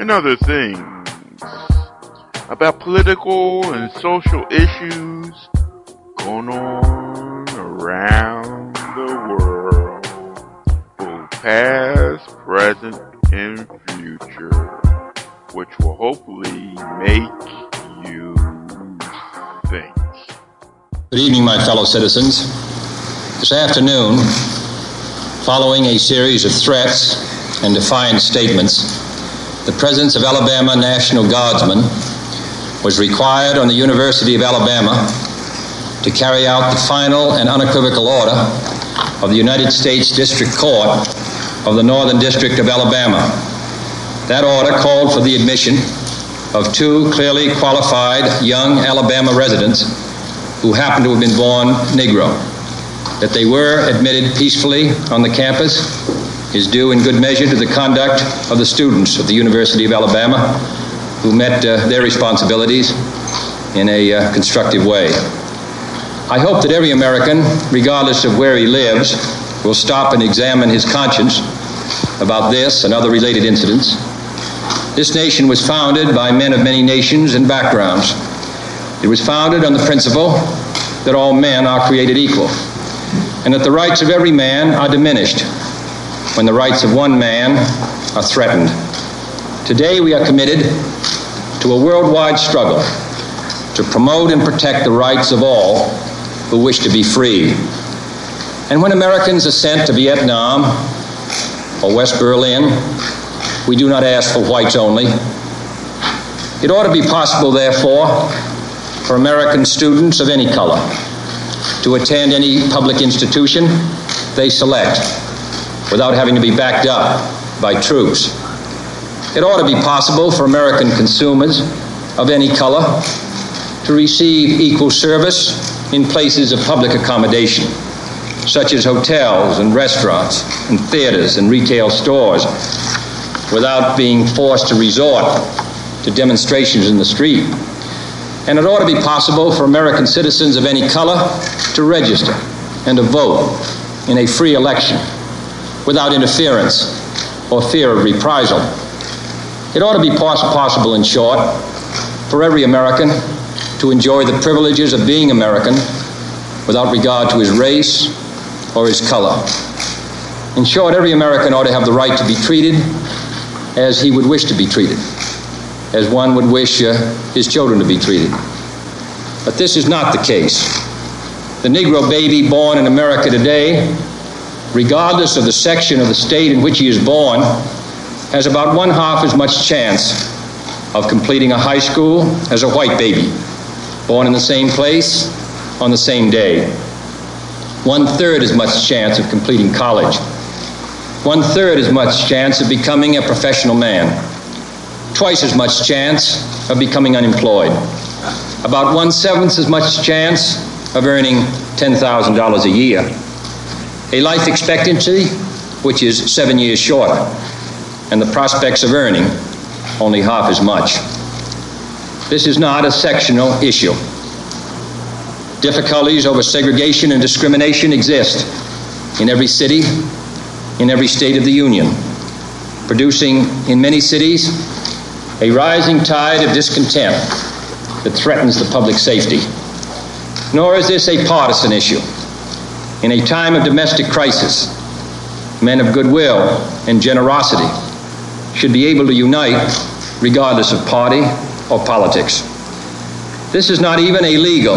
and other things about political and social issues going on around the world, both past, present, and future, which will hopefully make you think. Good evening, my fellow citizens. This afternoon, following a series of threats and defiant statements, the presence of Alabama National Guardsmen was required on the University of Alabama to carry out the final and unequivocal order of the United States District Court of the Northern District of Alabama. That order called for the admission of two clearly qualified young Alabama residents who happened to have been born Negro. That they were admitted peacefully on the campus is due in good measure to the conduct of the students of the University of Alabama who met uh, their responsibilities in a uh, constructive way. I hope that every American, regardless of where he lives, will stop and examine his conscience about this and other related incidents. This nation was founded by men of many nations and backgrounds. It was founded on the principle that all men are created equal and that the rights of every man are diminished when the rights of one man are threatened. Today we are committed to a worldwide struggle to promote and protect the rights of all who wish to be free. And when Americans are sent to Vietnam or West Berlin, we do not ask for whites only. It ought to be possible, therefore, for American students of any color to attend any public institution they select without having to be backed up by troops. It ought to be possible for American consumers of any color to receive equal service in places of public accommodation, such as hotels and restaurants and theaters and retail stores, without being forced to resort to demonstrations in the street. And it ought to be possible for American citizens of any color to register and to vote in a free election without interference or fear of reprisal. It ought to be poss- possible, in short, for every American to enjoy the privileges of being American without regard to his race or his color. In short, every American ought to have the right to be treated as he would wish to be treated, as one would wish uh, his children to be treated. But this is not the case. The Negro baby born in America today, regardless of the section of the state in which he is born, has about one half as much chance of completing a high school as a white baby, born in the same place on the same day. One third as much chance of completing college. One third as much chance of becoming a professional man. Twice as much chance of becoming unemployed. About one seventh as much chance of earning $10,000 a year. A life expectancy which is seven years shorter, and the prospects of earning only half as much. This is not a sectional issue. Difficulties over segregation and discrimination exist in every city, in every state of the Union, producing in many cities a rising tide of discontent that threatens the public safety. Nor is this a partisan issue. In a time of domestic crisis, men of goodwill and generosity should be able to unite regardless of party or politics. This is not even a legal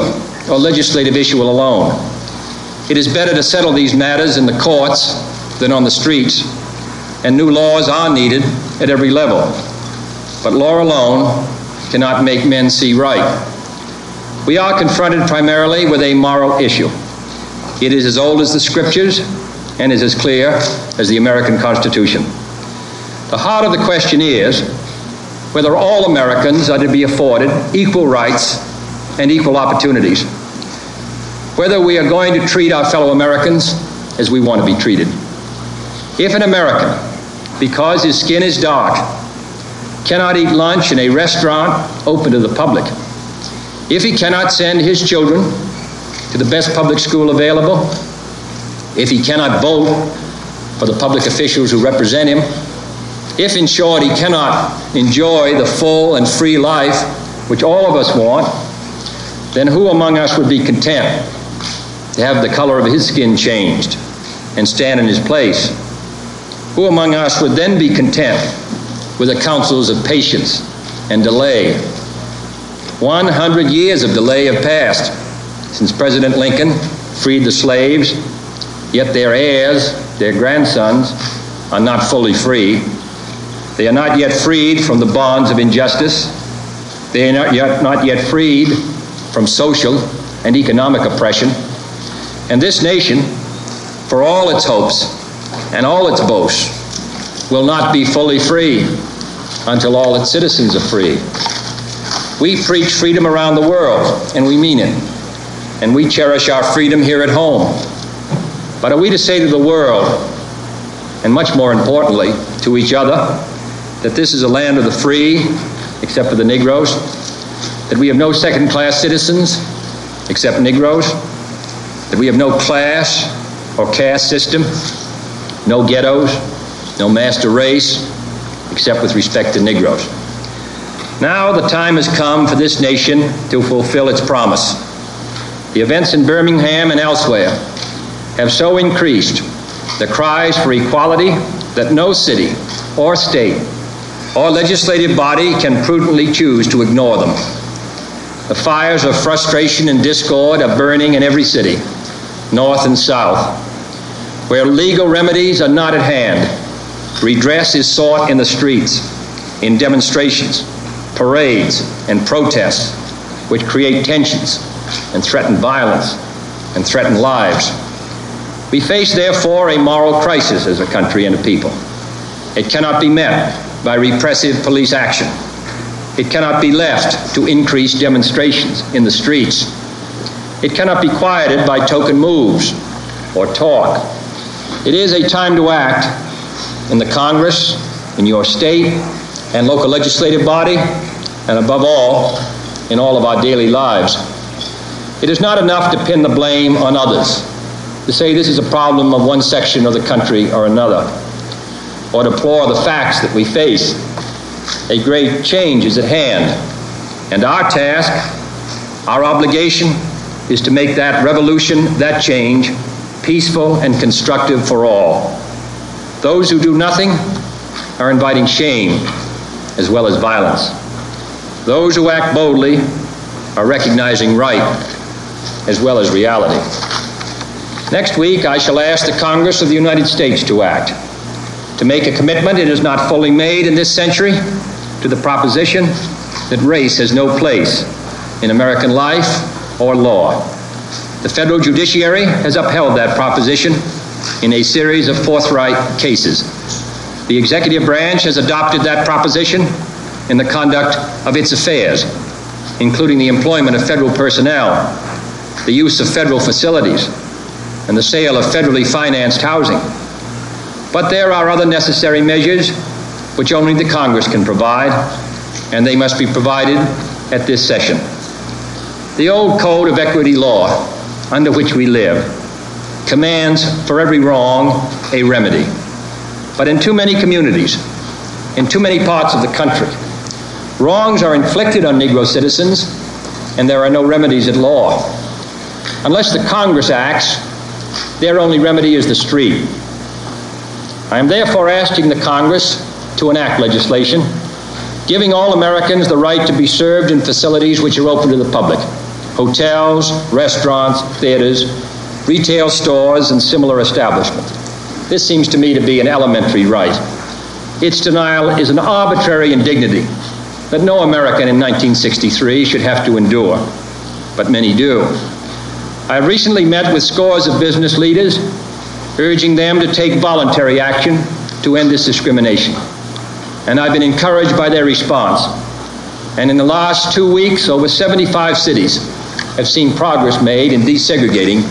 or legislative issue alone. It is better to settle these matters in the courts than on the streets, and new laws are needed at every level. But law alone cannot make men see right. We are confronted primarily with a moral issue. It is as old as the scriptures and is as clear as the American Constitution. The heart of the question is whether all Americans are to be afforded equal rights and equal opportunities, whether we are going to treat our fellow Americans as we want to be treated. If an American, because his skin is dark, cannot eat lunch in a restaurant open to the public, if he cannot send his children to the best public school available, if he cannot vote for the public officials who represent him, if, in short, he cannot enjoy the full and free life which all of us want, then who among us would be content to have the color of his skin changed and stand in his place? Who among us would then be content with the counsels of patience and delay? 100 years of delay have passed since President Lincoln freed the slaves, yet their heirs, their grandsons, are not fully free. They are not yet freed from the bonds of injustice. They are not yet, not yet freed from social and economic oppression. And this nation, for all its hopes and all its boasts, will not be fully free until all its citizens are free. We preach freedom around the world, and we mean it. And we cherish our freedom here at home. But are we to say to the world, and much more importantly, to each other, that this is a land of the free, except for the Negroes, that we have no second class citizens, except Negroes, that we have no class or caste system, no ghettos, no master race, except with respect to Negroes. Now the time has come for this nation to fulfill its promise. The events in Birmingham and elsewhere have so increased the cries for equality that no city or state or legislative body can prudently choose to ignore them. The fires of frustration and discord are burning in every city, north and south. Where legal remedies are not at hand, redress is sought in the streets, in demonstrations, parades, and protests, which create tensions and threaten violence and threaten lives. We face, therefore, a moral crisis as a country and a people. It cannot be met by repressive police action. It cannot be left to increase demonstrations in the streets. It cannot be quieted by token moves or talk. It is a time to act in the Congress, in your state and local legislative body, and above all, in all of our daily lives. It is not enough to pin the blame on others, to say this is a problem of one section of the country or another or deplore the facts that we face. A great change is at hand, and our task, our obligation, is to make that revolution, that change, peaceful and constructive for all. Those who do nothing are inviting shame as well as violence. Those who act boldly are recognizing right as well as reality. Next week, I shall ask the Congress of the United States to act to make a commitment it is not fully made in this century to the proposition that race has no place in American life or law. The federal judiciary has upheld that proposition in a series of forthright cases. The executive branch has adopted that proposition in the conduct of its affairs, including the employment of federal personnel, the use of federal facilities, and the sale of federally financed housing. But there are other necessary measures which only the Congress can provide, and they must be provided at this session. The old code of equity law under which we live commands for every wrong a remedy. But in too many communities, in too many parts of the country, wrongs are inflicted on Negro citizens, and there are no remedies at law. Unless the Congress acts, their only remedy is the street. I am therefore asking the Congress to enact legislation giving all Americans the right to be served in facilities which are open to the public hotels, restaurants, theaters, retail stores, and similar establishments. This seems to me to be an elementary right. Its denial is an arbitrary indignity that no American in 1963 should have to endure, but many do. I have recently met with scores of business leaders urging them to take voluntary action to end this discrimination. and I've been encouraged by their response. And in the last two weeks, over 75 cities have seen progress made in desegregating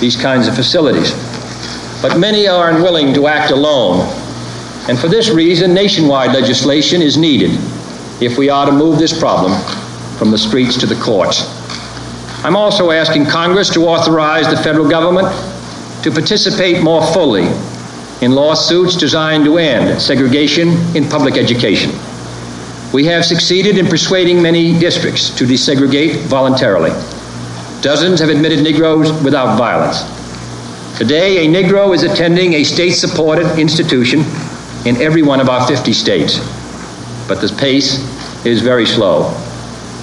these kinds of facilities. But many are unwilling to act alone. And for this reason, nationwide legislation is needed if we are to move this problem from the streets to the courts. I'm also asking Congress to authorize the federal government to participate more fully in lawsuits designed to end segregation in public education. We have succeeded in persuading many districts to desegregate voluntarily. Dozens have admitted Negroes without violence. Today, a Negro is attending a state supported institution in every one of our 50 states. But the pace is very slow.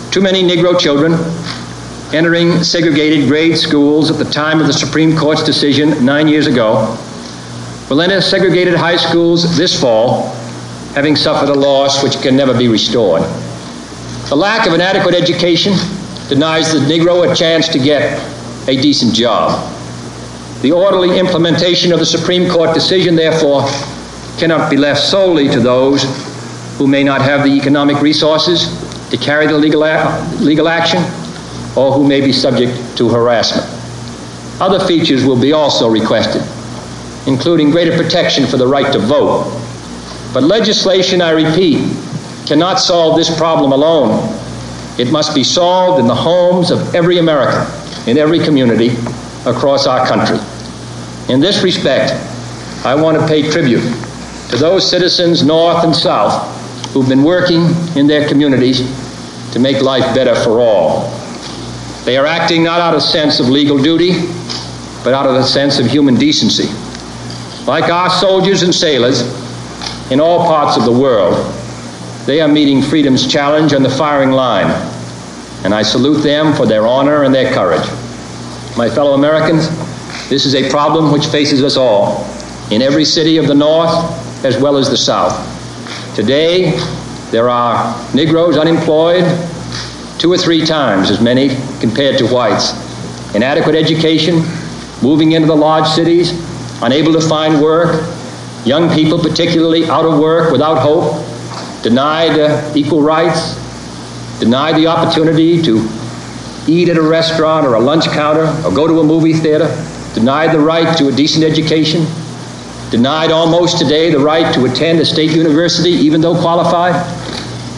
Too many Negro children entering segregated grade schools at the time of the Supreme Court's decision nine years ago will enter segregated high schools this fall, having suffered a loss which can never be restored. The lack of an adequate education denies the Negro a chance to get a decent job. The orderly implementation of the Supreme Court decision, therefore, cannot be left solely to those who may not have the economic resources to carry the legal, legal action or who may be subject to harassment. Other features will be also requested, including greater protection for the right to vote. But legislation, I repeat, cannot solve this problem alone. It must be solved in the homes of every American, in every community across our country. In this respect, I want to pay tribute to those citizens, North and South, who've been working in their communities to make life better for all. They are acting not out of sense of legal duty, but out of a sense of human decency. Like our soldiers and sailors in all parts of the world, they are meeting freedom's challenge on the firing line, and I salute them for their honor and their courage. My fellow Americans, this is a problem which faces us all, in every city of the North as well as the South. Today, there are Negroes unemployed, two or three times as many compared to whites. Inadequate education, moving into the large cities, unable to find work, young people particularly out of work without hope, denied uh, equal rights, denied the opportunity to eat at a restaurant or a lunch counter or go to a movie theater, denied the right to a decent education, denied almost today the right to attend a state university even though qualified.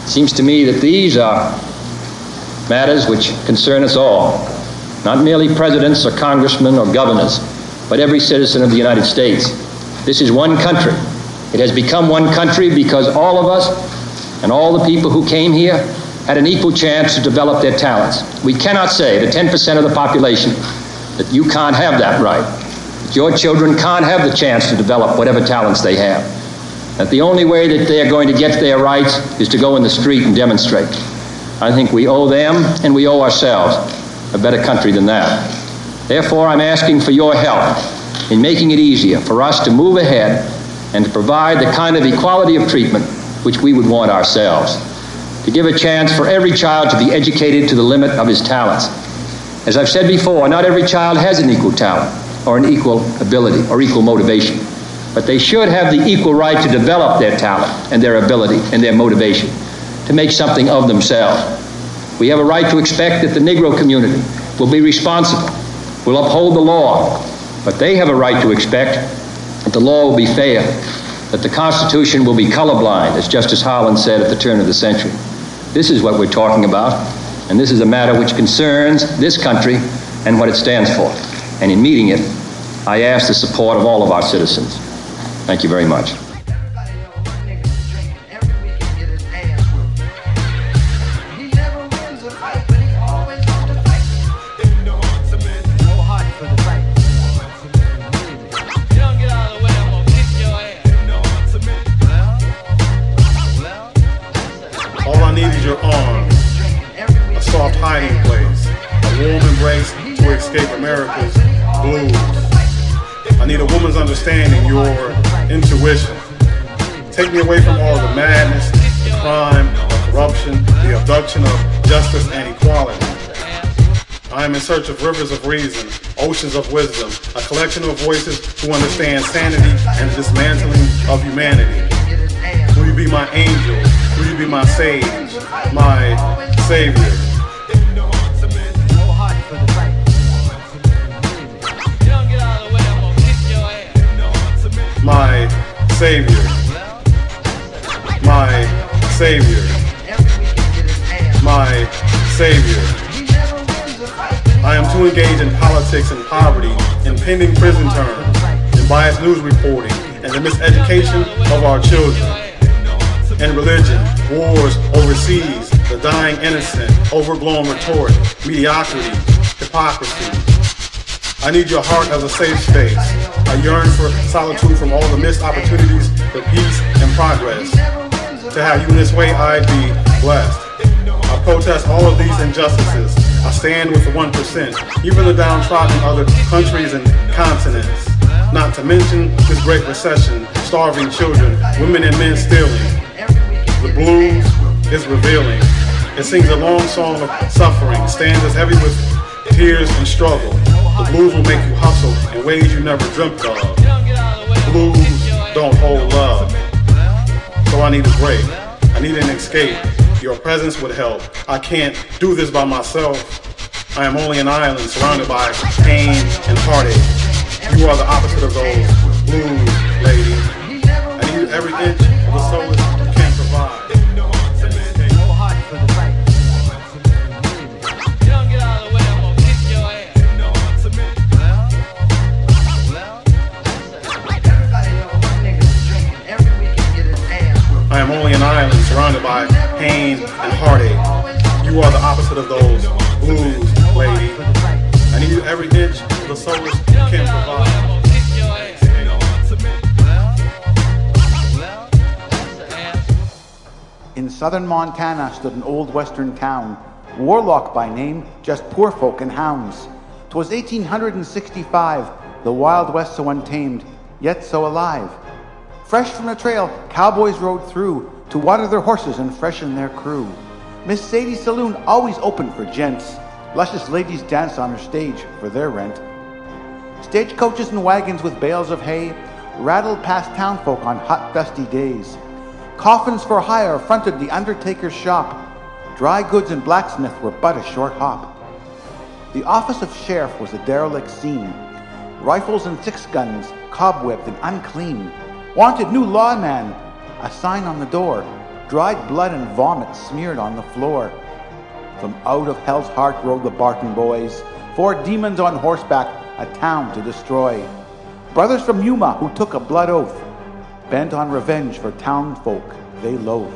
It seems to me that these are matters which concern us all, not merely presidents or congressmen or governors, but every citizen of the United States. This is one country. It has become one country because all of us and all the people who came here had an equal chance to develop their talents. We cannot say to 10% of the population that you can't have that right, that your children can't have the chance to develop whatever talents they have, that the only way that they are going to get their rights is to go in the street and demonstrate. I think we owe them and we owe ourselves a better country than that. Therefore, I'm asking for your help in making it easier for us to move ahead and to provide the kind of equality of treatment which we would want ourselves. To give a chance for every child to be educated to the limit of his talents. As I've said before, not every child has an equal talent or an equal ability or equal motivation, but they should have the equal right to develop their talent and their ability and their motivation to make something of themselves. We have a right to expect that the Negro community will be responsible, will uphold the law, but they have a right to expect that the law will be fair, that the Constitution will be colorblind, as Justice Harlan said at the turn of the century. This is what we're talking about, and this is a matter which concerns this country and what it stands for. And in meeting it, I ask the support of all of our citizens. Thank you very much. Understanding your intuition. Take me away from all the madness, the crime, the corruption, the abduction of justice and equality. I am in search of rivers of reason, oceans of wisdom, a collection of voices who understand sanity and the dismantling of humanity. Will you be my angel? Will you be my sage, my savior? Savior. My savior. My savior. I am too engaged in politics and poverty, impending prison terms, and biased news reporting, and the miseducation of our children. And religion, wars overseas, the dying innocent, overblown rhetoric, mediocrity, hypocrisy. I need your heart as a safe space. I yearn for solitude from all the missed opportunities for peace and progress. To have you in this way, I'd be blessed. I protest all of these injustices. I stand with the 1%, even the downtrodden other countries and continents. Not to mention this great recession, starving children, women and men stealing. The blues is revealing. It sings a long song of suffering, stands as heavy with tears and struggle. The blues will make you hustle in ways you never dreamt of. Blues don't hold love. So I need a break. I need an escape. Your presence would help. I can't do this by myself. I am only an island surrounded by pain and heartache. You are the opposite of those blues, lady. I need every inch of the soul pain and heartache. You are the opposite of those blues, lady. I need you every inch of the solace you can provide. In southern Montana stood an old western town, Warlock by name, just poor folk and hounds. 'Twas 1865, the Wild West so untamed, yet so alive. Fresh from the trail, cowboys rode through, to water their horses and freshen their crew. Miss Sadie's saloon always open for gents. Luscious ladies dance on her stage for their rent. Stagecoaches and wagons with bales of hay rattled past townfolk on hot, dusty days. Coffins for hire fronted the undertaker's shop. Dry goods and blacksmith were but a short hop. The office of sheriff was a derelict scene. Rifles and six guns, cobwebbed and unclean. Wanted new lawman, a sign on the door, dried blood and vomit smeared on the floor. From out of hell's heart rode the Barton boys, four demons on horseback, a town to destroy. Brothers from Yuma who took a blood oath, bent on revenge for townfolk they loathe.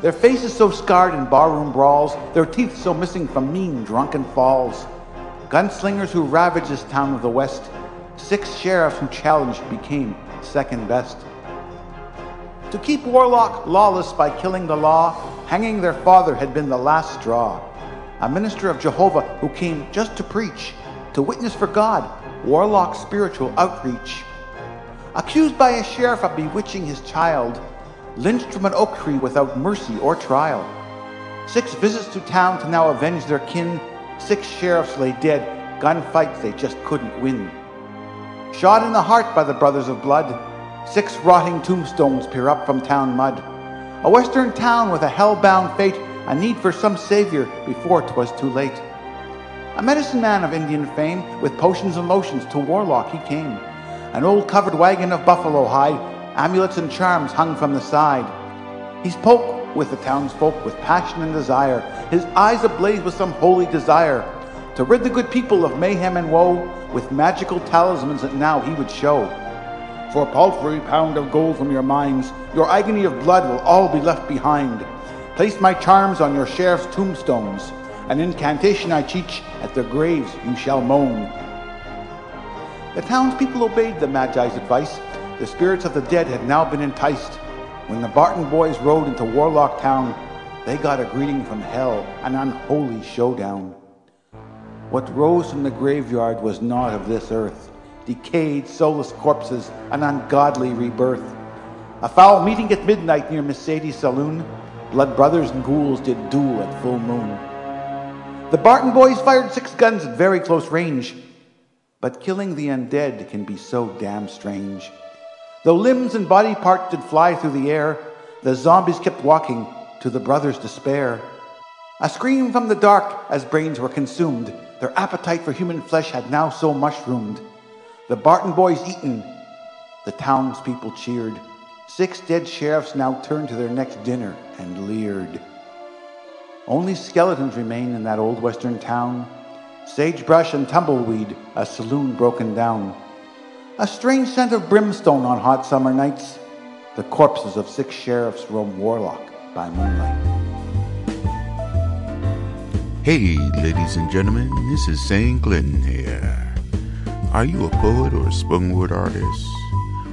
Their faces so scarred in barroom brawls, their teeth so missing from mean drunken falls. Gunslingers who ravaged this town of the West, six sheriffs who challenged became second best. To keep Warlock lawless by killing the law, hanging their father had been the last straw. A minister of Jehovah who came just to preach, to witness for God, Warlock's spiritual outreach. Accused by a sheriff of bewitching his child, lynched from an oak tree without mercy or trial. Six visits to town to now avenge their kin, six sheriffs lay dead, gunfights they just couldn't win. Shot in the heart by the brothers of blood, Six rotting tombstones peer up from town mud. A western town with a hell-bound fate, a need for some savior before 'twas too late. A medicine man of Indian fame, with potions and lotions to Warlock he came. An old covered wagon of buffalo hide, amulets and charms hung from the side. He spoke with the townsfolk with passion and desire, his eyes ablaze with some holy desire, to rid the good people of mayhem and woe with magical talismans that now he would show. For a paltry pound of gold from your mines, your agony of blood will all be left behind. Place my charms on your sheriff's tombstones. An incantation I teach, at their graves you shall moan. The townspeople obeyed the Magi's advice. The spirits of the dead had now been enticed. When the Barton boys rode into Warlock Town, they got a greeting from hell, an unholy showdown. What rose from the graveyard was not of this earth decayed, soulless corpses, an ungodly rebirth. A foul meeting at midnight near Miss Sadie's saloon. Blood brothers and ghouls did duel at full moon. The Barton boys fired six guns at very close range. But killing the undead can be so damn strange. Though limbs and body parts did fly through the air, The zombies kept walking to the brothers' despair. A scream from the dark as brains were consumed. Their appetite for human flesh had now so mushroomed. The Barton boys eaten. The townspeople cheered. Six dead sheriffs now turned to their next dinner and leered. Only skeletons remain in that old western town. Sagebrush and tumbleweed, a saloon broken down. A strange scent of brimstone on hot summer nights. The corpses of six sheriffs roam Warlock by moonlight. Hey, ladies and gentlemen, this is St. Clinton here. Are you a poet or a spoken word artist?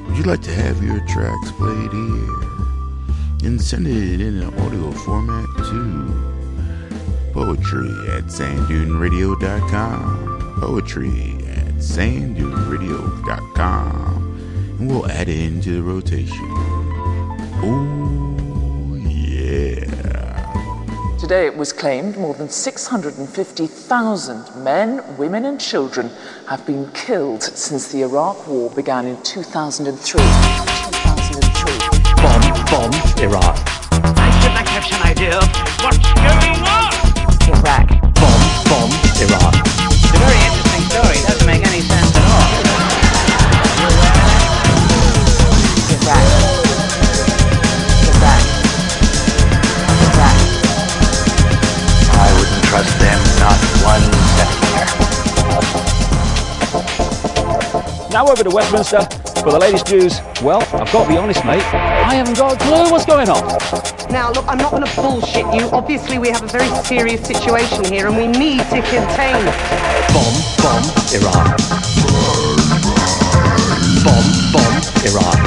Would you like to have your tracks played here? And send it in an audio format too poetry at sanduneradio.com. Poetry at sanduneradio.com. And we'll add it into the rotation. Oh, Today it was claimed more than 650,000 men, women, and children have been killed since the Iraq War began in 2003. 2003. Bomb, bomb, Iraq. I should like to have some idea of what's going on. Iraq. Bomb, bomb, Iraq. Now over to Westminster for the latest news. Well, I've got to be honest, mate. I haven't got a clue what's going on. Now, look, I'm not going to bullshit you. Obviously, we have a very serious situation here and we need to contain it. Bomb, bomb, Iraq. Bomb, bomb, Iraq.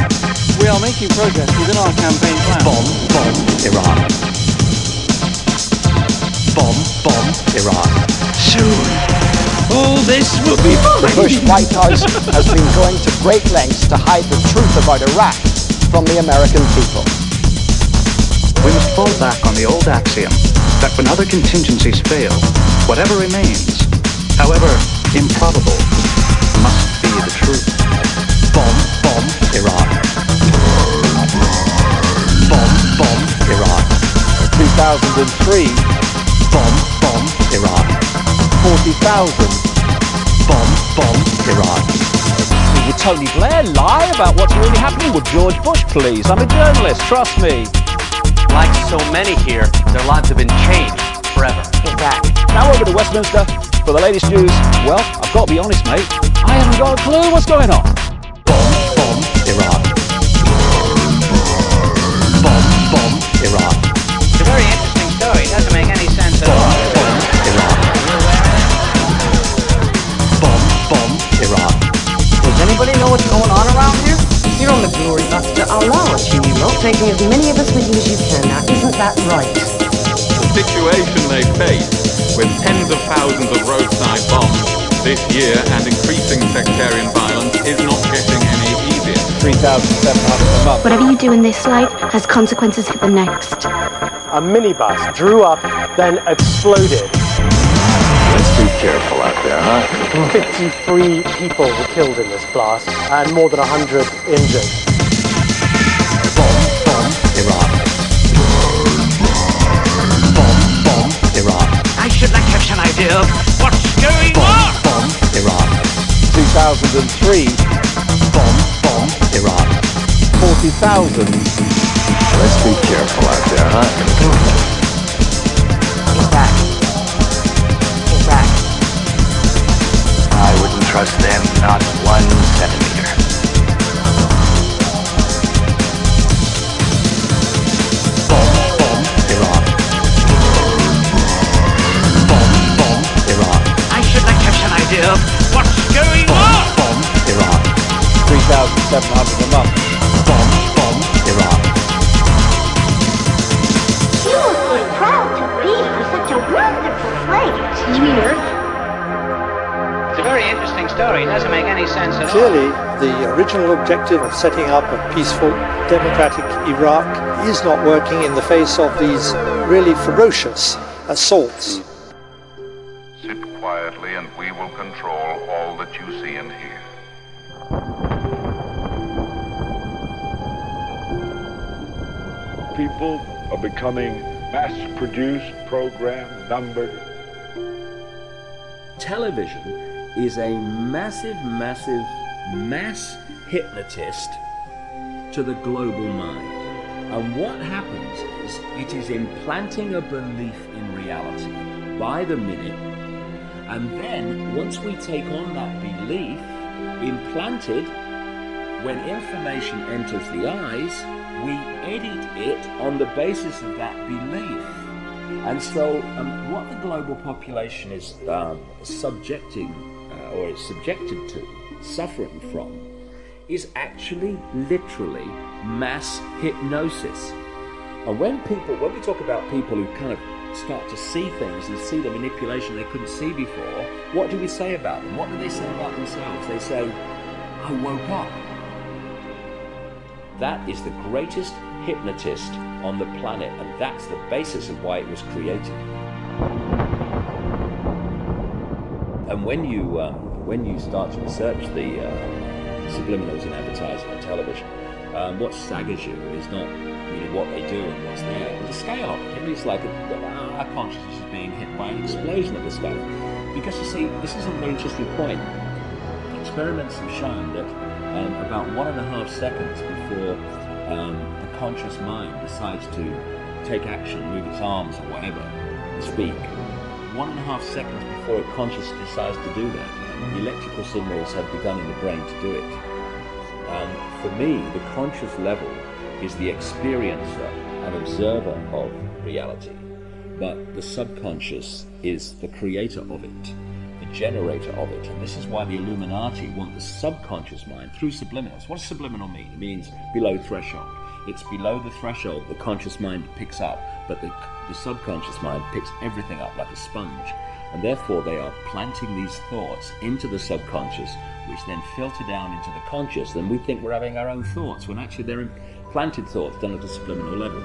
We are making progress within our campaign plan. Bomb, bomb, Iraq. Bomb, bomb, Iraq. Soon, all this will be The Bush White House has been going to great lengths to hide the truth about Iraq from the American people. We must fall back on the old axiom that when other contingencies fail, whatever remains, however improbable, must be the truth. Bomb, bomb, Iraq. Bomb, bomb, Iraq. 2003, Bomb, bomb, Iraq. 40,000. Bomb, bomb, Iraq. Would Tony Blair lie about what's really happening? Would George Bush please? I'm a journalist, trust me. Like so many here, their lives have been changed forever. Iraq. Now over to Westminster for the latest news. Well, I've got to be honest, mate. I haven't got a clue what's going on. Bomb, bomb, Iraq. Bomb, bomb, Iraq. The glory buster. Allow us, you know, taking as many of us with you as you can. Now, isn't that right? The situation they face with tens of thousands of roadside bombs this year and increasing sectarian violence is not getting any easier. 3,700 a month. Whatever you do in this life has consequences for the next. A minibus drew up, then exploded. Let's be careful out there, huh? 53 people were killed in this blast and more than 100 injured. Bomb, bomb, Iraq. Bomb, bomb, Iraq. I should like to have some idea of what's going Bomb, on. bomb, Iraq. 2003, Bomb, bomb, Iraq. 40,000. Let's be careful out there, huh? Trust them not one centimeter. Sense at all. Clearly, the original objective of setting up a peaceful, democratic Iraq is not working in the face of these really ferocious assaults. Sit quietly and we will control all that you see and hear. people are becoming mass-produced, programmed, numbered. Television is a massive, massive mass hypnotist to the global mind. And what happens is it is implanting a belief in reality by the minute. And then once we take on that belief implanted, when information enters the eyes, we edit it on the basis of that belief. And so, um, what the global population is um, subjecting or is subjected to, suffering from, is actually literally mass hypnosis. And when people, when we talk about people who kind of start to see things and see the manipulation they couldn't see before, what do we say about them? What do they say about themselves? They say, I woke up. That is the greatest hypnotist on the planet, and that's the basis of why it was created. And when you um, when you start to research the uh, subliminals in advertising on television, um, what staggers you is not what they do and what's there, the scale. It's like our consciousness is being hit by an explosion of the scale. Because you see, this is a very interesting point. Experiments have shown that um, about one and a half seconds before um, the conscious mind decides to take action, move its arms or whatever, speak, one and a half seconds before it consciously decides to do that, electrical signals have begun in the brain to do it. Um, for me, the conscious level is the experiencer and observer of reality, but the subconscious is the creator of it the generator of it. And this is why the Illuminati want the subconscious mind through subliminals. What does subliminal mean? It means below threshold. It's below the threshold the conscious mind picks up, but the, the subconscious mind picks everything up like a sponge. And therefore, they are planting these thoughts into the subconscious, which then filter down into the conscious. And we think we're having our own thoughts, when actually they're implanted thoughts done at a subliminal level.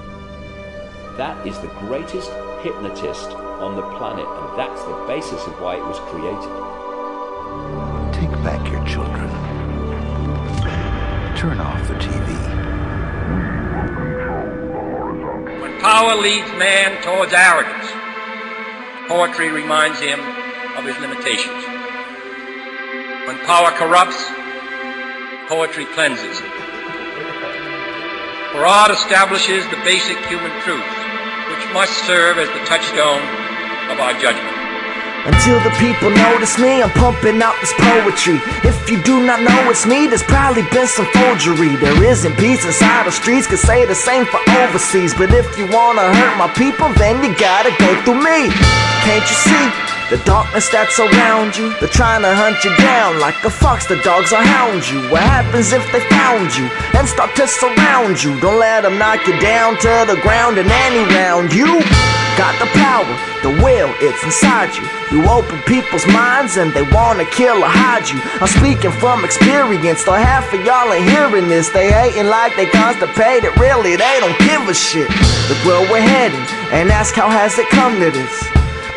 That is the greatest hypnotist on the planet, and that's the basis of why it was created. Take back your children. Turn off the TV. When power leads man towards arrogance, poetry reminds him of his limitations. When power corrupts, poetry cleanses. For art establishes the basic human truth, which must serve as the touchstone of our judgment. Until the people notice me, I'm pumping out this poetry. If you do not know it's me, there's probably been some forgery. There isn't peace inside the streets, could say the same for overseas. But if you wanna hurt my people, then you gotta go through me. Can't you see? The darkness that's around you, they're trying to hunt you down like a fox. The dogs will hound you. What happens if they found you and start to surround you? Don't let them knock you down to the ground in any round. You got the power, the will, it's inside you. You open people's minds and they wanna kill or hide you. I'm speaking from experience, though half of y'all ain't hearing this. They hating like they constipated, really, they don't give a shit. Look where we're heading and ask how has it come to this?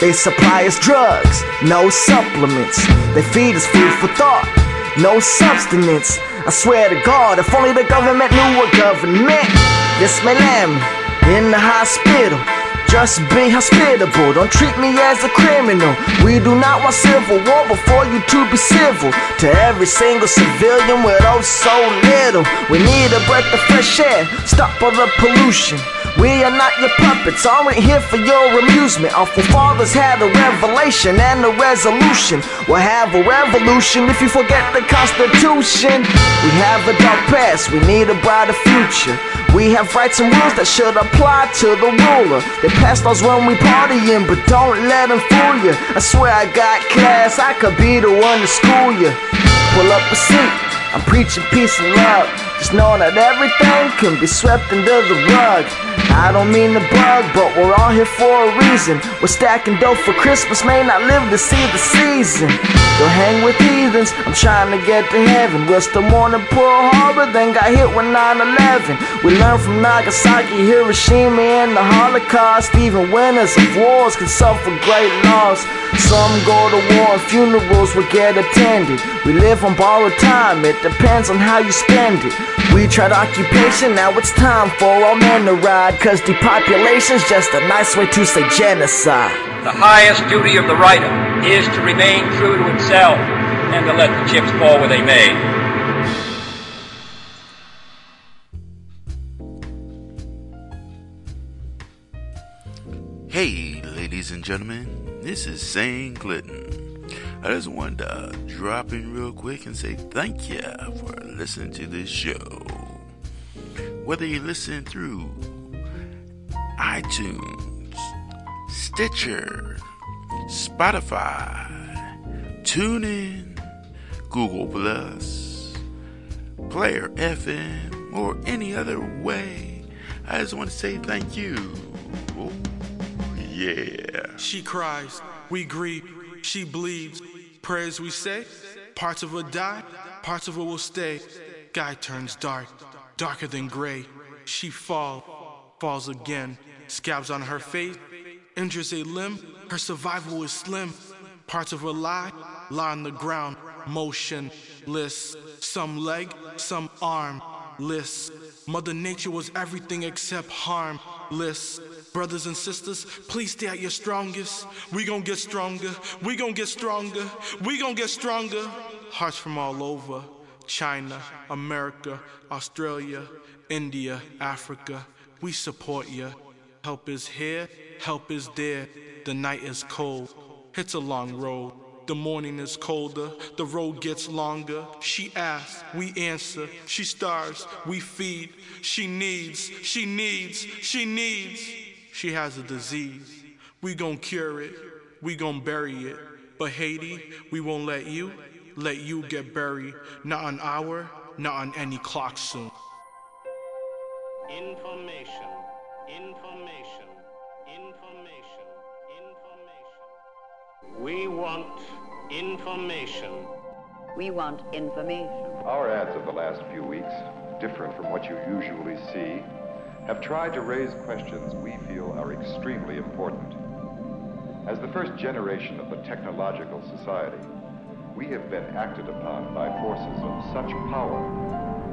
They supply us drugs, no supplements. They feed us food for thought, no substance. I swear to God, if only the government knew what government. This land in the hospital. Just be hospitable, don't treat me as a criminal. We do not want civil war before you to be civil to every single civilian with oh so little. We need a breath of fresh air, stop all the pollution. We are not your puppets, aren't here for your amusement. Our forefathers had a revelation and a resolution. We'll have a revolution if you forget the Constitution. We have a dark past, we need a brighter future. We have rights and rules that should apply to the ruler. They pass laws when we partying, but don't let them fool you. I swear I got class, I could be the one to school you. Pull up a seat, I'm preaching peace and love. Just know that everything can be swept under the rug. I don't mean to bug, but we're all here for a reason. We're stacking dough for Christmas, may not live to see the season. Don't hang with heathens, I'm trying to get to heaven. We're still mourning Harbor, then got hit with 9-11. We learned from Nagasaki, Hiroshima, and the Holocaust. Even winners of wars can suffer great loss. Some go to war and funerals will get attended. We live on borrowed time, it depends on how you spend it. We tried occupation, now it's time for all men to ride Cause depopulation's just a nice way to say genocide. The highest duty of the writer is to remain true to himself and to let the chips fall where they may. Hey, ladies and gentlemen, this is Sane Clinton. I just wanted to drop in real quick and say thank you for listening to this show. Whether you listen through iTunes, Stitcher, Spotify, TuneIn, Google Plus, Player FM, or any other way, I just want to say thank you. Oh, yeah. She cries, we grieve, she bleeds. Prayers we say, parts of her die, parts of her will stay. Guy turns dark, darker than gray. She fall, falls again. Scabs on her face, injures a limb. Her survival is slim. Parts of her lie, lie on the ground, motionless. Some leg, some arm, list. Mother Nature was everything except harm, harmless. Brothers and sisters, please stay at your strongest. We gon' get stronger. We gon' get stronger. We gon' get stronger. Hearts from all over China, America, Australia, India, Africa. We support ya. Help is here, help is there. The night is cold. It's a long road. The morning is colder, the road gets longer. She asks, we answer. She starves, we feed. She needs, she needs, she needs. She has a disease. We gon' cure it, we gon' bury it. But Haiti, we won't let you, let you get buried. Not an hour, not on any clock soon. Information, We want information. We want information. Our ads of the last few weeks, different from what you usually see, have tried to raise questions we feel are extremely important. As the first generation of the technological society, we have been acted upon by forces of such power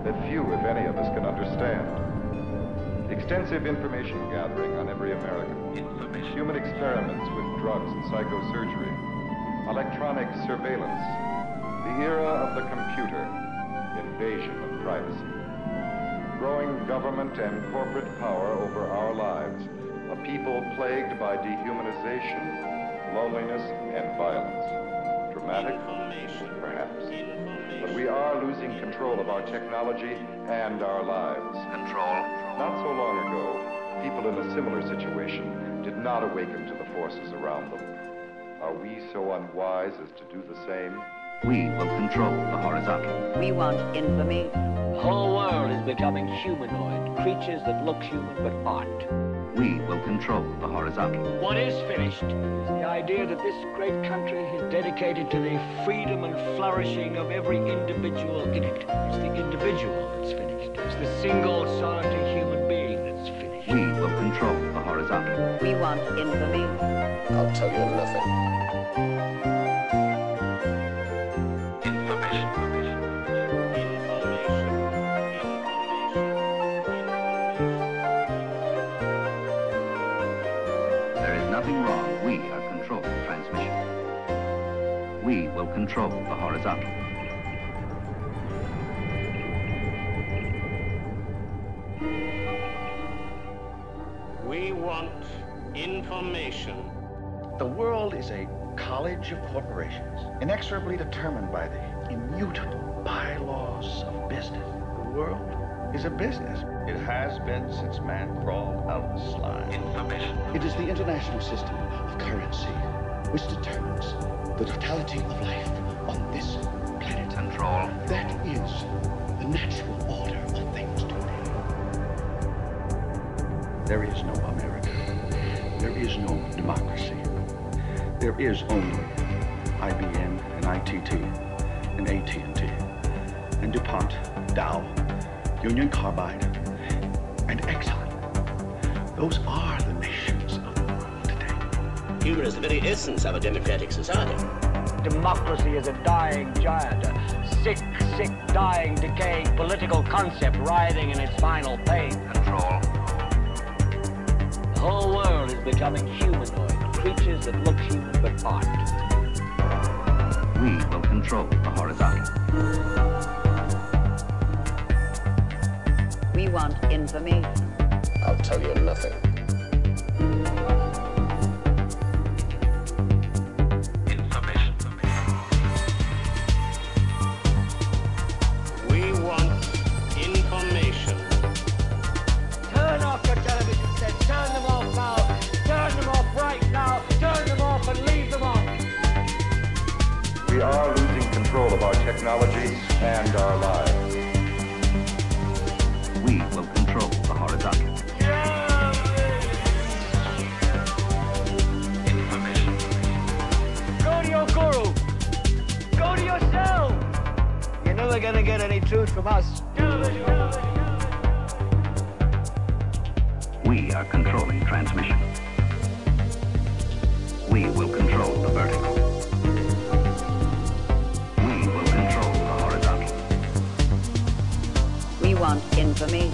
that few, if any, of us can understand. Extensive information gathering on every American, human experiments with drugs and psychosurgery, electronic surveillance, the era of the computer, invasion of privacy, growing government and corporate power over our lives, a people plagued by dehumanization, loneliness, and violence. Dramatic? Perhaps. But we are losing control of our technology and our lives. Control? Not so long ago, people in a similar situation did not awaken to the forces around them. Are we so unwise as to do the same? We will control the horizontal. We want infamy. The whole world is becoming humanoid, creatures that look human but aren't. We will control the horizontal. What is finished is the idea that this great country is dedicated to the freedom and flourishing of every individual in it. It's the individual that's finished. It's the single solitary human being that's finished. We will control the horizontal. We want infamy. I'll tell you nothing. Control the horizontal. We want information. The world is a college of corporations, inexorably determined by the immutable bylaws of business. The world is a business. It has been since man crawled out of the slime. Information. It is the international system of currency which determines the totality of life on this planet. Control. That is the natural order of things today. There is no America. There is no democracy. There is only IBM and ITT and AT&T and DuPont, Dow, Union Carbide, and Exxon. Those are Humor is the very essence of a democratic society. Democracy is a dying giant, a sick, sick, dying, decaying political concept writhing in its final pain. Control. The whole world is becoming humanoid, creatures that look human but aren't. We will control the horizontal. We want information. I'll tell you nothing. Technology and our lives. We will control the horizontal. Go to your guru. Go to yourself. You're never gonna get any truth from us. We are controlling transmission. We will control the vertical. Want information.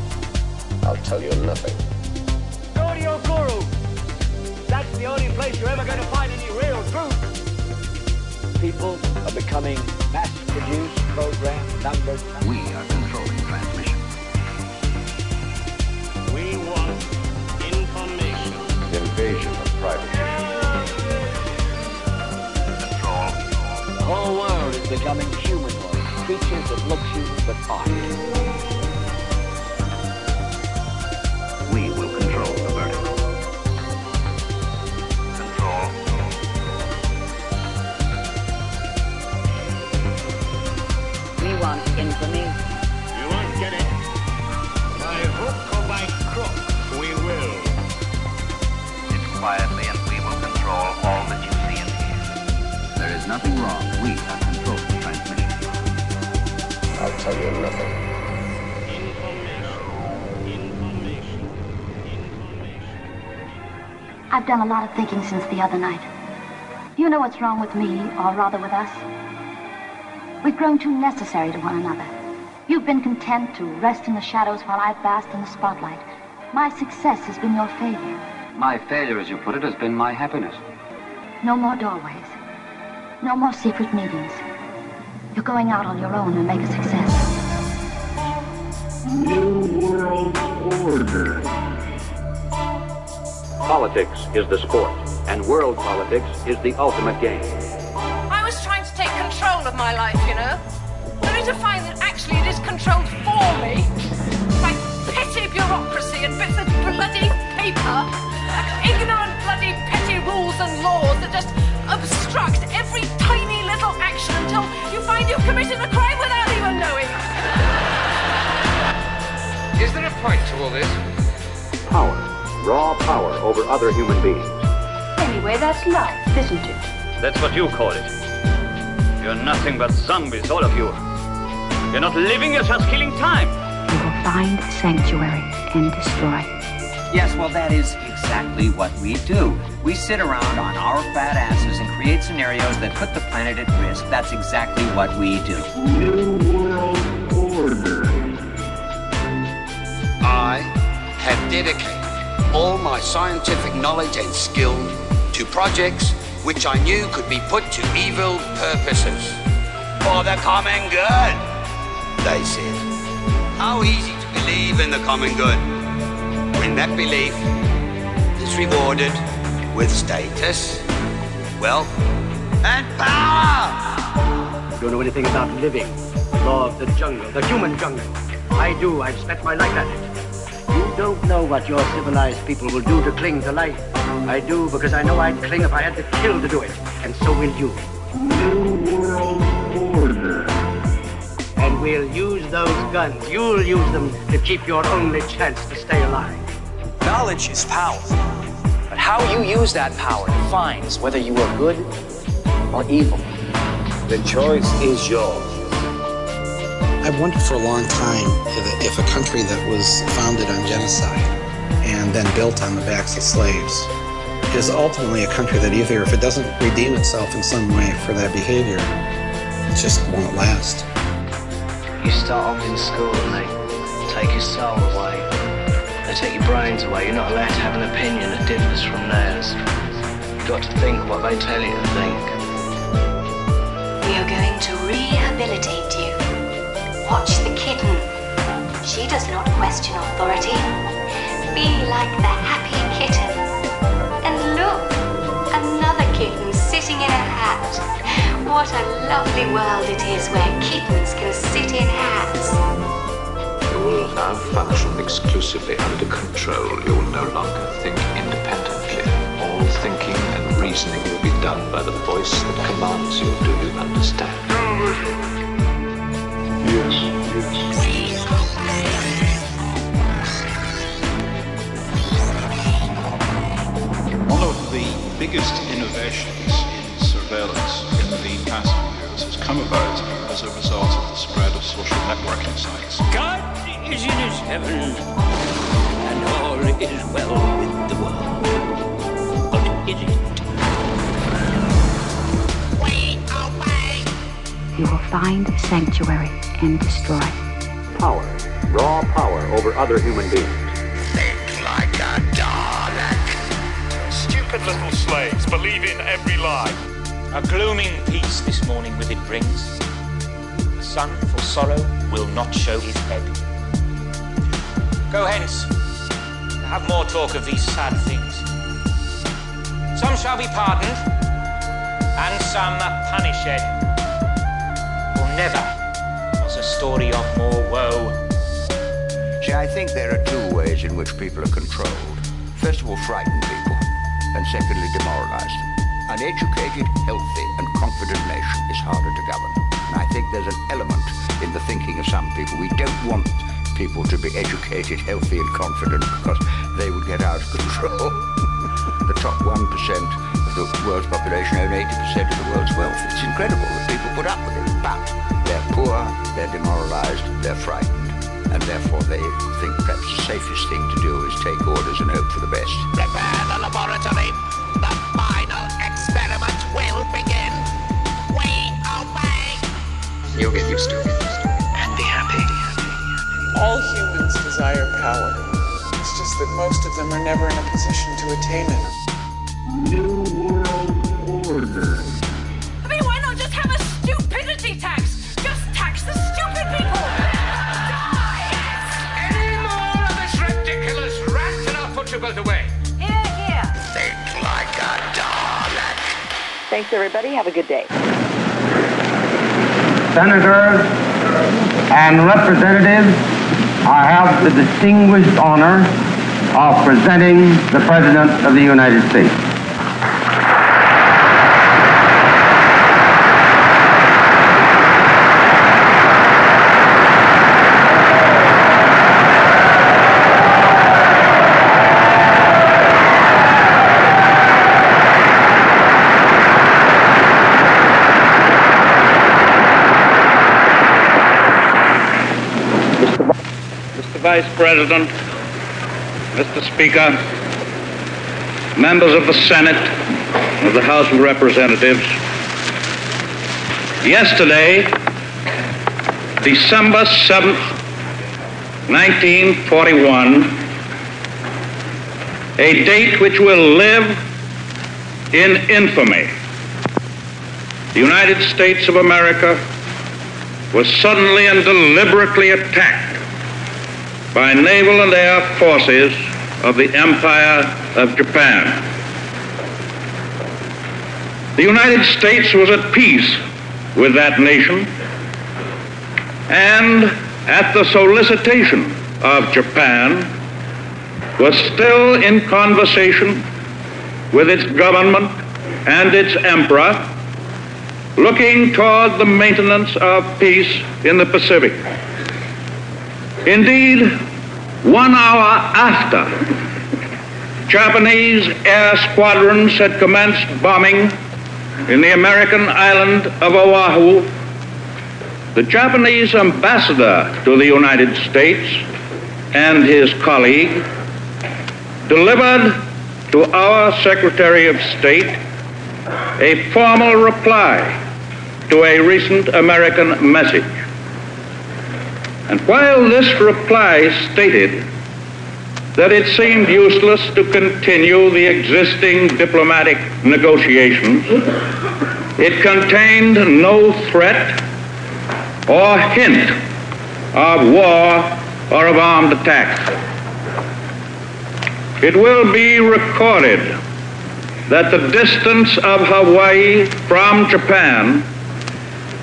I'll tell you nothing. Go to your guru. That's the only place you're ever gonna find any real truth. People are becoming mass-produced, programmed, numbered. We are controlling transmission. We want information. Invasion of privacy. The whole world is becoming humanoid, creatures that look human but aren't. There is nothing wrong. We are controlling transmission. I'll tell you nothing. I've done a lot of thinking since the other night. You know what's wrong with me, or rather with us? We've grown too necessary to one another. You've been content to rest in the shadows while I've basked in the spotlight. My success has been your failure. My failure, as you put it, has been my happiness. No more doorways. No more secret meetings. You're going out on your own and make a success. New World Order. Politics is the sport, and world politics is the ultimate game. I was trying to take control of my life, you know? Only to find that actually it is controlled for me by petty bureaucracy and bits of bloody paper, ignorant bloody petty rules and laws that just obstruct every tiny little action until you find you've committed a crime without even knowing. Is there a point to all this? Power. Raw power over other human beings. Anyway, that's life, isn't it? That's what you call it. You're nothing but zombies, all of you. You're not living, you're just killing time. You will find sanctuary and destroy. Yes, well, that is exactly what we do. We sit around on our fat asses and create scenarios that put the planet at risk. That's exactly what we do. New World Order. I have dedicated all my scientific knowledge and skill to projects which I knew could be put to evil purposes. For the common good, they said. How easy to believe in the common good when that belief is rewarded with status, wealth, and power. You Don't know anything about living. Law of the jungle, the human jungle. I do. I've spent my life at it. You don't know what your civilized people will do to cling to life. I do because I know I'd cling if I had to kill to do it. And so will you. New World Order. And we'll use those guns. You'll use them to keep your only chance to stay alive. Knowledge is power. But how you use that power defines whether you are good or evil. The choice is yours. I've wondered for a long time if, if a country that was founded on genocide and then built on the backs of slaves is ultimately a country that either, if it doesn't redeem itself in some way for that behavior, it just won't last. You start off in school and they take your soul away. They take your brains away. You're not allowed to have an opinion that differs from theirs. You've got to think what they tell you to think. We are going to rehabilitate you. Watch the kitten. She does not question authority. Be like the happy kitten. And look, another kitten sitting in a hat. What a lovely world it is where kittens can sit in hats. You will now function exclusively under control. You will no longer think independently. All thinking and reasoning will be done by the voice that commands you. Do you understand? Yes, yes. One of the biggest innovations in surveillance come about as a result of the spread of social networking sites. God is in his heaven, and all is well with the world. But is it? You will find sanctuary and destroy. Power. Raw power over other human beings. Think like a Dalek. Stupid little slaves believe in every lie. A glooming peace this morning with it brings. The sun for sorrow will not show his head. Go hence. Have more talk of these sad things. Some shall be pardoned, and some punished. For never was a story of more woe. See, I think there are two ways in which people are controlled. First of all, frighten people, and secondly, demoralize them. An educated, healthy, and confident nation is harder to govern. And I think there's an element in the thinking of some people. We don't want people to be educated, healthy, and confident because they would get out of control. the top 1% of the world's population own 80% of the world's wealth. It's incredible that people put up with it. But they're poor, they're demoralized, they're frightened, and therefore they think perhaps the safest thing to do is take orders and hope for the best. Prepare the laboratory. You'll get used to it. And be happy. All humans desire power. It's just that most of them are never in a position to attain it. New World Order. I mean, why not just have a stupidity tax? Just tax the stupid people. Any more of this ridiculous rant and I'll put you both away. Here, here. Think like a Dalek. Thanks, everybody. Have a good day. Senators and representatives, I have the distinguished honor of presenting the President of the United States. Mr. Vice President, Mr. Speaker, members of the Senate, of the House of Representatives, yesterday, December 7th, 1941, a date which will live in infamy, the United States of America was suddenly and deliberately attacked by naval and air forces of the Empire of Japan. The United States was at peace with that nation and at the solicitation of Japan was still in conversation with its government and its emperor looking toward the maintenance of peace in the Pacific. Indeed, one hour after Japanese air squadrons had commenced bombing in the American island of Oahu, the Japanese ambassador to the United States and his colleague delivered to our Secretary of State a formal reply to a recent American message. And while this reply stated that it seemed useless to continue the existing diplomatic negotiations. It contained no threat or hint of war or of armed attack. It will be recorded that the distance of Hawaii from Japan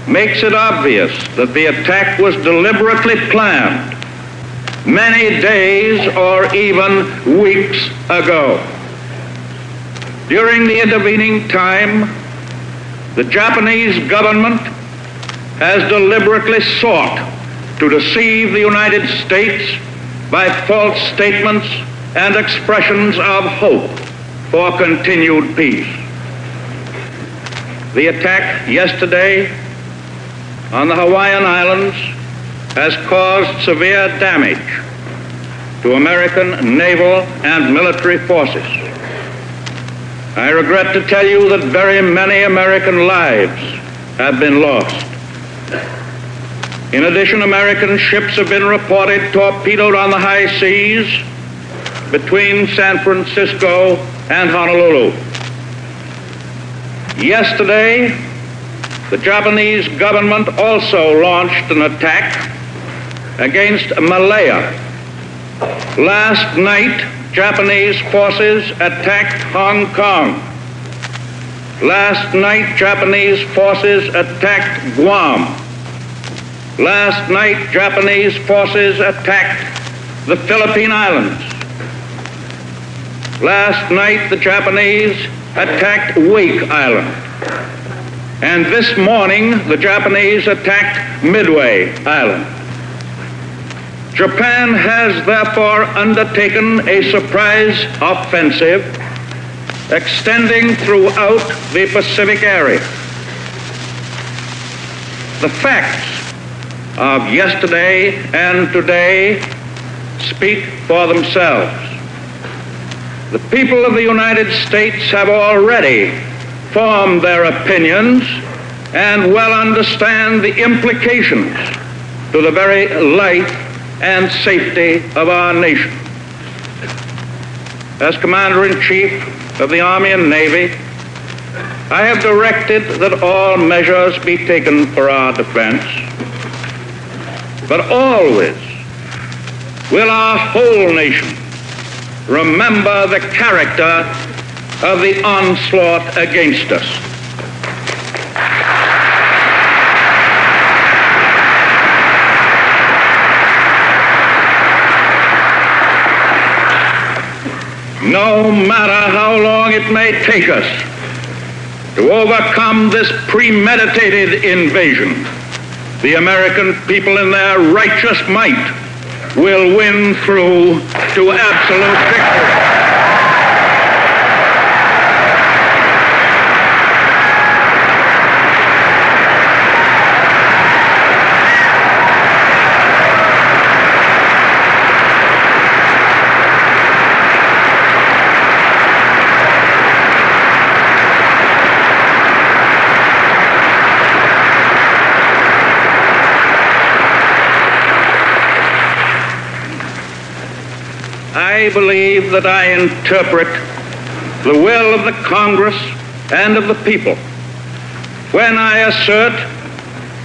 makes it obvious that the attack was deliberately planned many days or even weeks ago. During the intervening time, the Japanese government has deliberately sought to deceive the United States by false statements and expressions of hope for continued peace. The attack yesterday on the Hawaiian Islands has caused severe damage to American naval and military forces. I regret to tell you that very many American lives have been lost. In addition, American ships have been reported torpedoed on the high seas between San Francisco and Honolulu. Yesterday, the Japanese government also launched an attack against Malaya. Last night, Japanese forces attacked Hong Kong. Last night, Japanese forces attacked Guam. Last night, Japanese forces attacked the Philippine Islands. Last night, the Japanese attacked Wake Island. And this morning, the Japanese attacked Midway Island. Japan has therefore undertaken a surprise offensive extending throughout the Pacific area. The facts of yesterday and today speak for themselves. The people of the United States have already formed their opinions and well understand the implications to the very life and safety of our nation. As Commander in Chief of the Army and Navy, I have directed that all measures be taken for our defense, but always will our whole nation remember the character of the onslaught against us. No matter how long it may take us to overcome this premeditated invasion, the American people in their righteous might will win through to absolute victory. I believe that I interpret the will of the Congress and of the people when I assert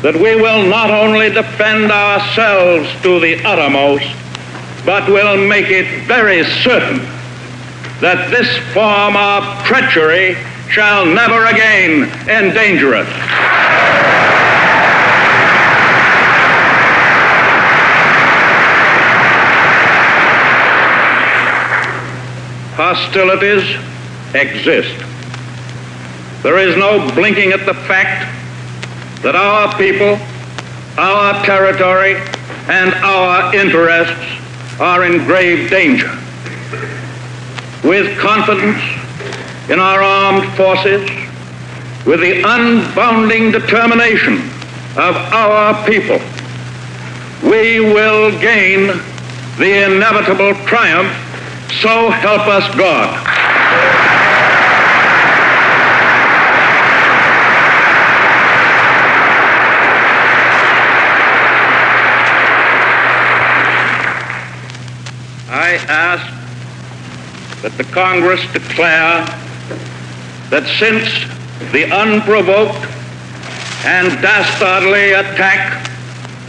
that we will not only defend ourselves to the uttermost, but will make it very certain that this form of treachery shall never again endanger us. Hostilities exist. There is no blinking at the fact that our people, our territory, and our interests are in grave danger. With confidence in our armed forces, with the unbounding determination of our people, we will gain the inevitable triumph so help us God. I ask that the Congress declare that since the unprovoked and dastardly attack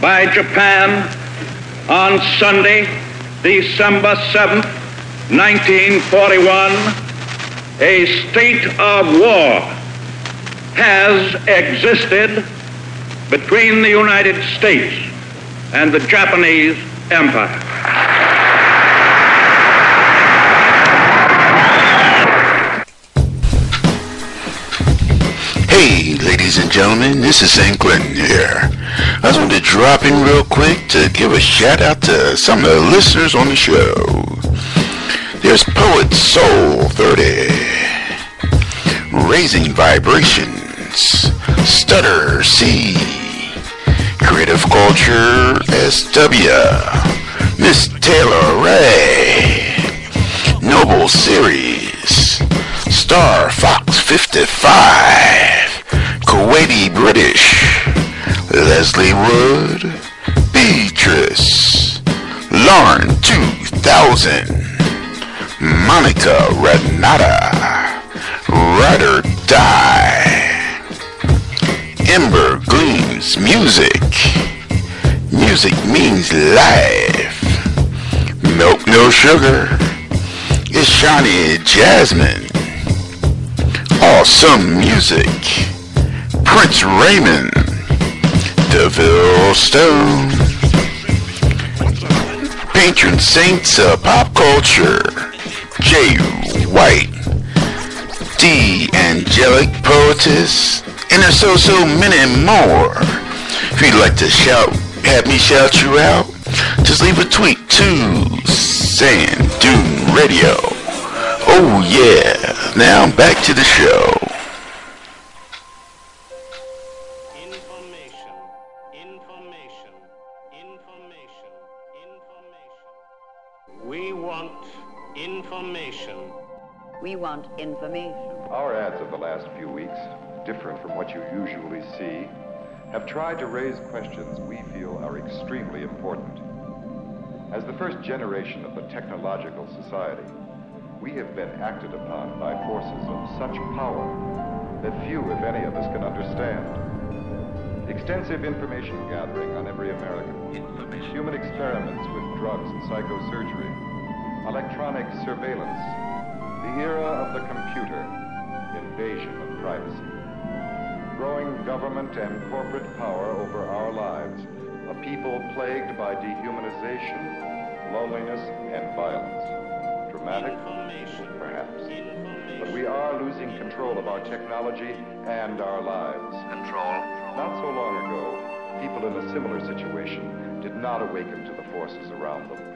by Japan on Sunday, December 7th, 1941, a state of war has existed between the United States and the Japanese Empire. Hey, ladies and gentlemen, this is St. Clinton here. I just wanted to drop in real quick to give a shout out to some of the listeners on the show. There's Poet Soul 30, Raising Vibrations, Stutter C, Creative Culture SW, Miss Taylor Ray, Noble Series, Star Fox 55, Kuwaiti British, Leslie Wood, Beatrice, Lauren 2000, Monica Renata, Ride or Die, Ember Gleams Music, Music means life, Milk No Sugar, it's Shawnee Jasmine, Awesome Music, Prince Raymond, DeVille Stone, Patron Saints of Pop Culture, Jay White, D Angelic Poetess, and so so many more. If you'd like to shout, have me shout you out, just leave a tweet to Sand Dune Radio. Oh yeah, now back to the show. Information. We want information. Our ads of the last few weeks, different from what you usually see, have tried to raise questions we feel are extremely important. As the first generation of the technological society, we have been acted upon by forces of such power that few, if any, of us can understand. Extensive information gathering on every American, human experiments with drugs and psychosurgery, electronic surveillance, the era of the computer, invasion of privacy, growing government and corporate power over our lives, a people plagued by dehumanization, loneliness, and violence. Dramatic? Perhaps. But we are losing control of our technology and our lives. Control? Not so long ago, people in a similar situation did not awaken to the forces around them.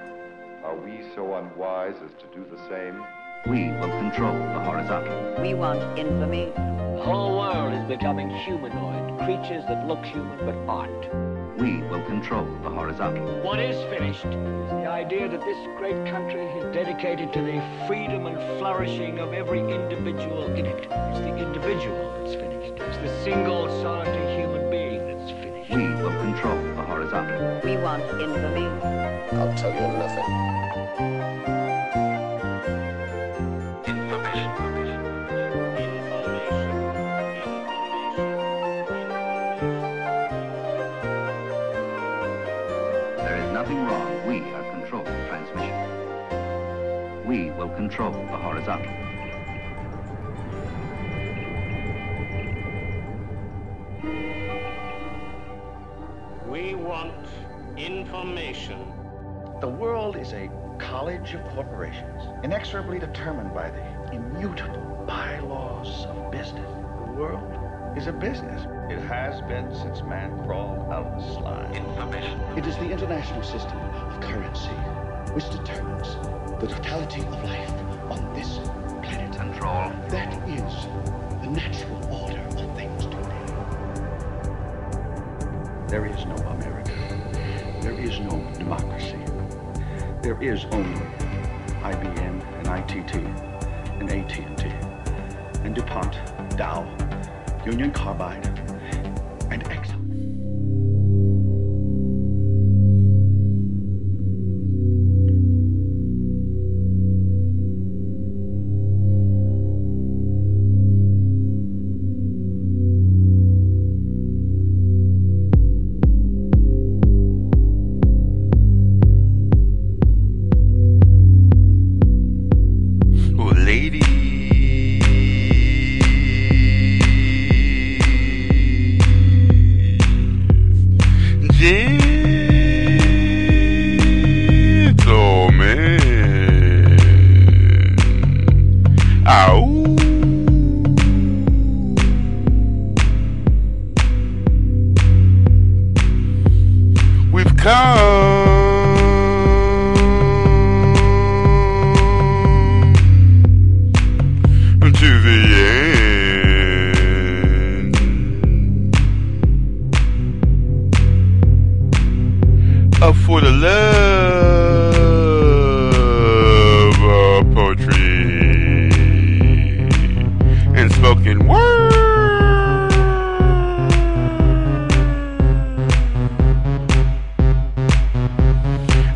Are we so unwise as to do the same? We will control the horizontal. We want infamy. The whole world is becoming humanoid, creatures that look human but aren't. We will control the horizontal. What is finished is the idea that this great country is dedicated to the freedom and flourishing of every individual in it. It's the individual that's finished. It's the single solitary human being that's finished. We will control the horizontal. We want infamy. I'll tell you nothing. Control the horizontal. We want information. The world is a college of corporations, inexorably determined by the immutable bylaws of business. The world is a business. It has been since man crawled out of the slime. Information. It is the international system of currency which determines the totality of life on this planet. Control. That is the natural order of things today. There is no America. There is no democracy. There is only IBM and ITT and AT&T and DuPont, Dow, Union Carbide,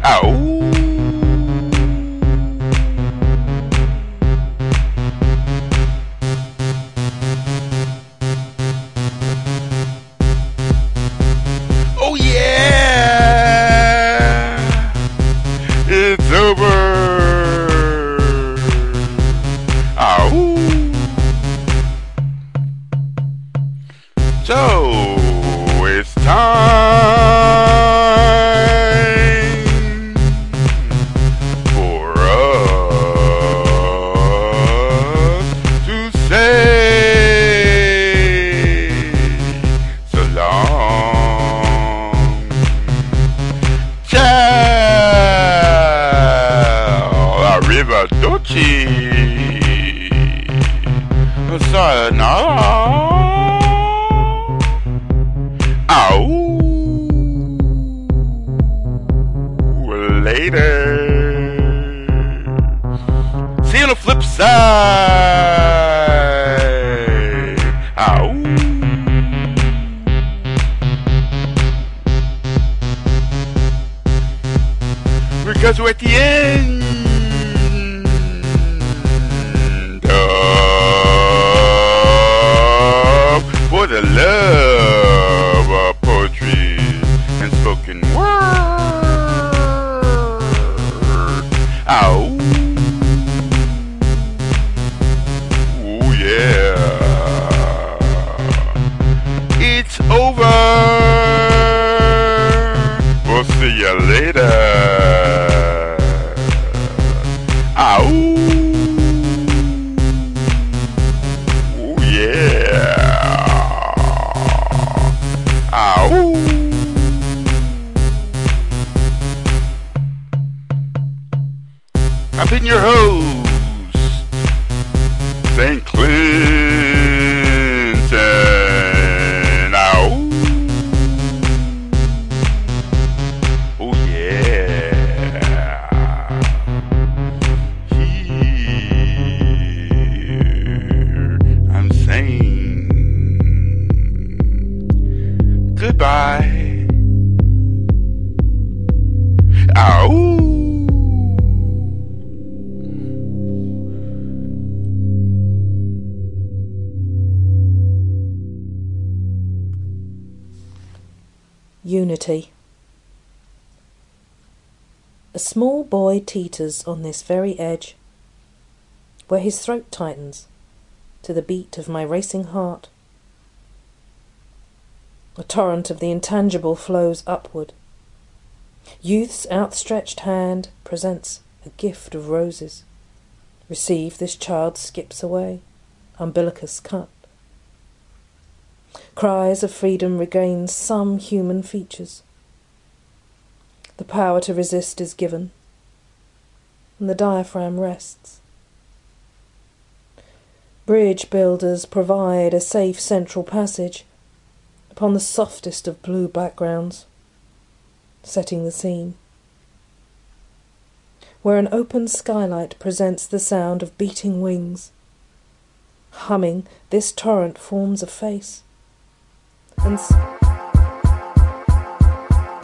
Ow. Boy teeters on this very edge, where his throat tightens to the beat of my racing heart. A torrent of the intangible flows upward. Youth's outstretched hand presents a gift of roses. Receive, this child skips away, umbilicus cut. Cries of freedom regain some human features. The power to resist is given, and the diaphragm rests. Bridge builders provide a safe central passage upon the softest of blue backgrounds, setting the scene. Where an open skylight presents the sound of beating wings. Humming, this torrent forms a face. And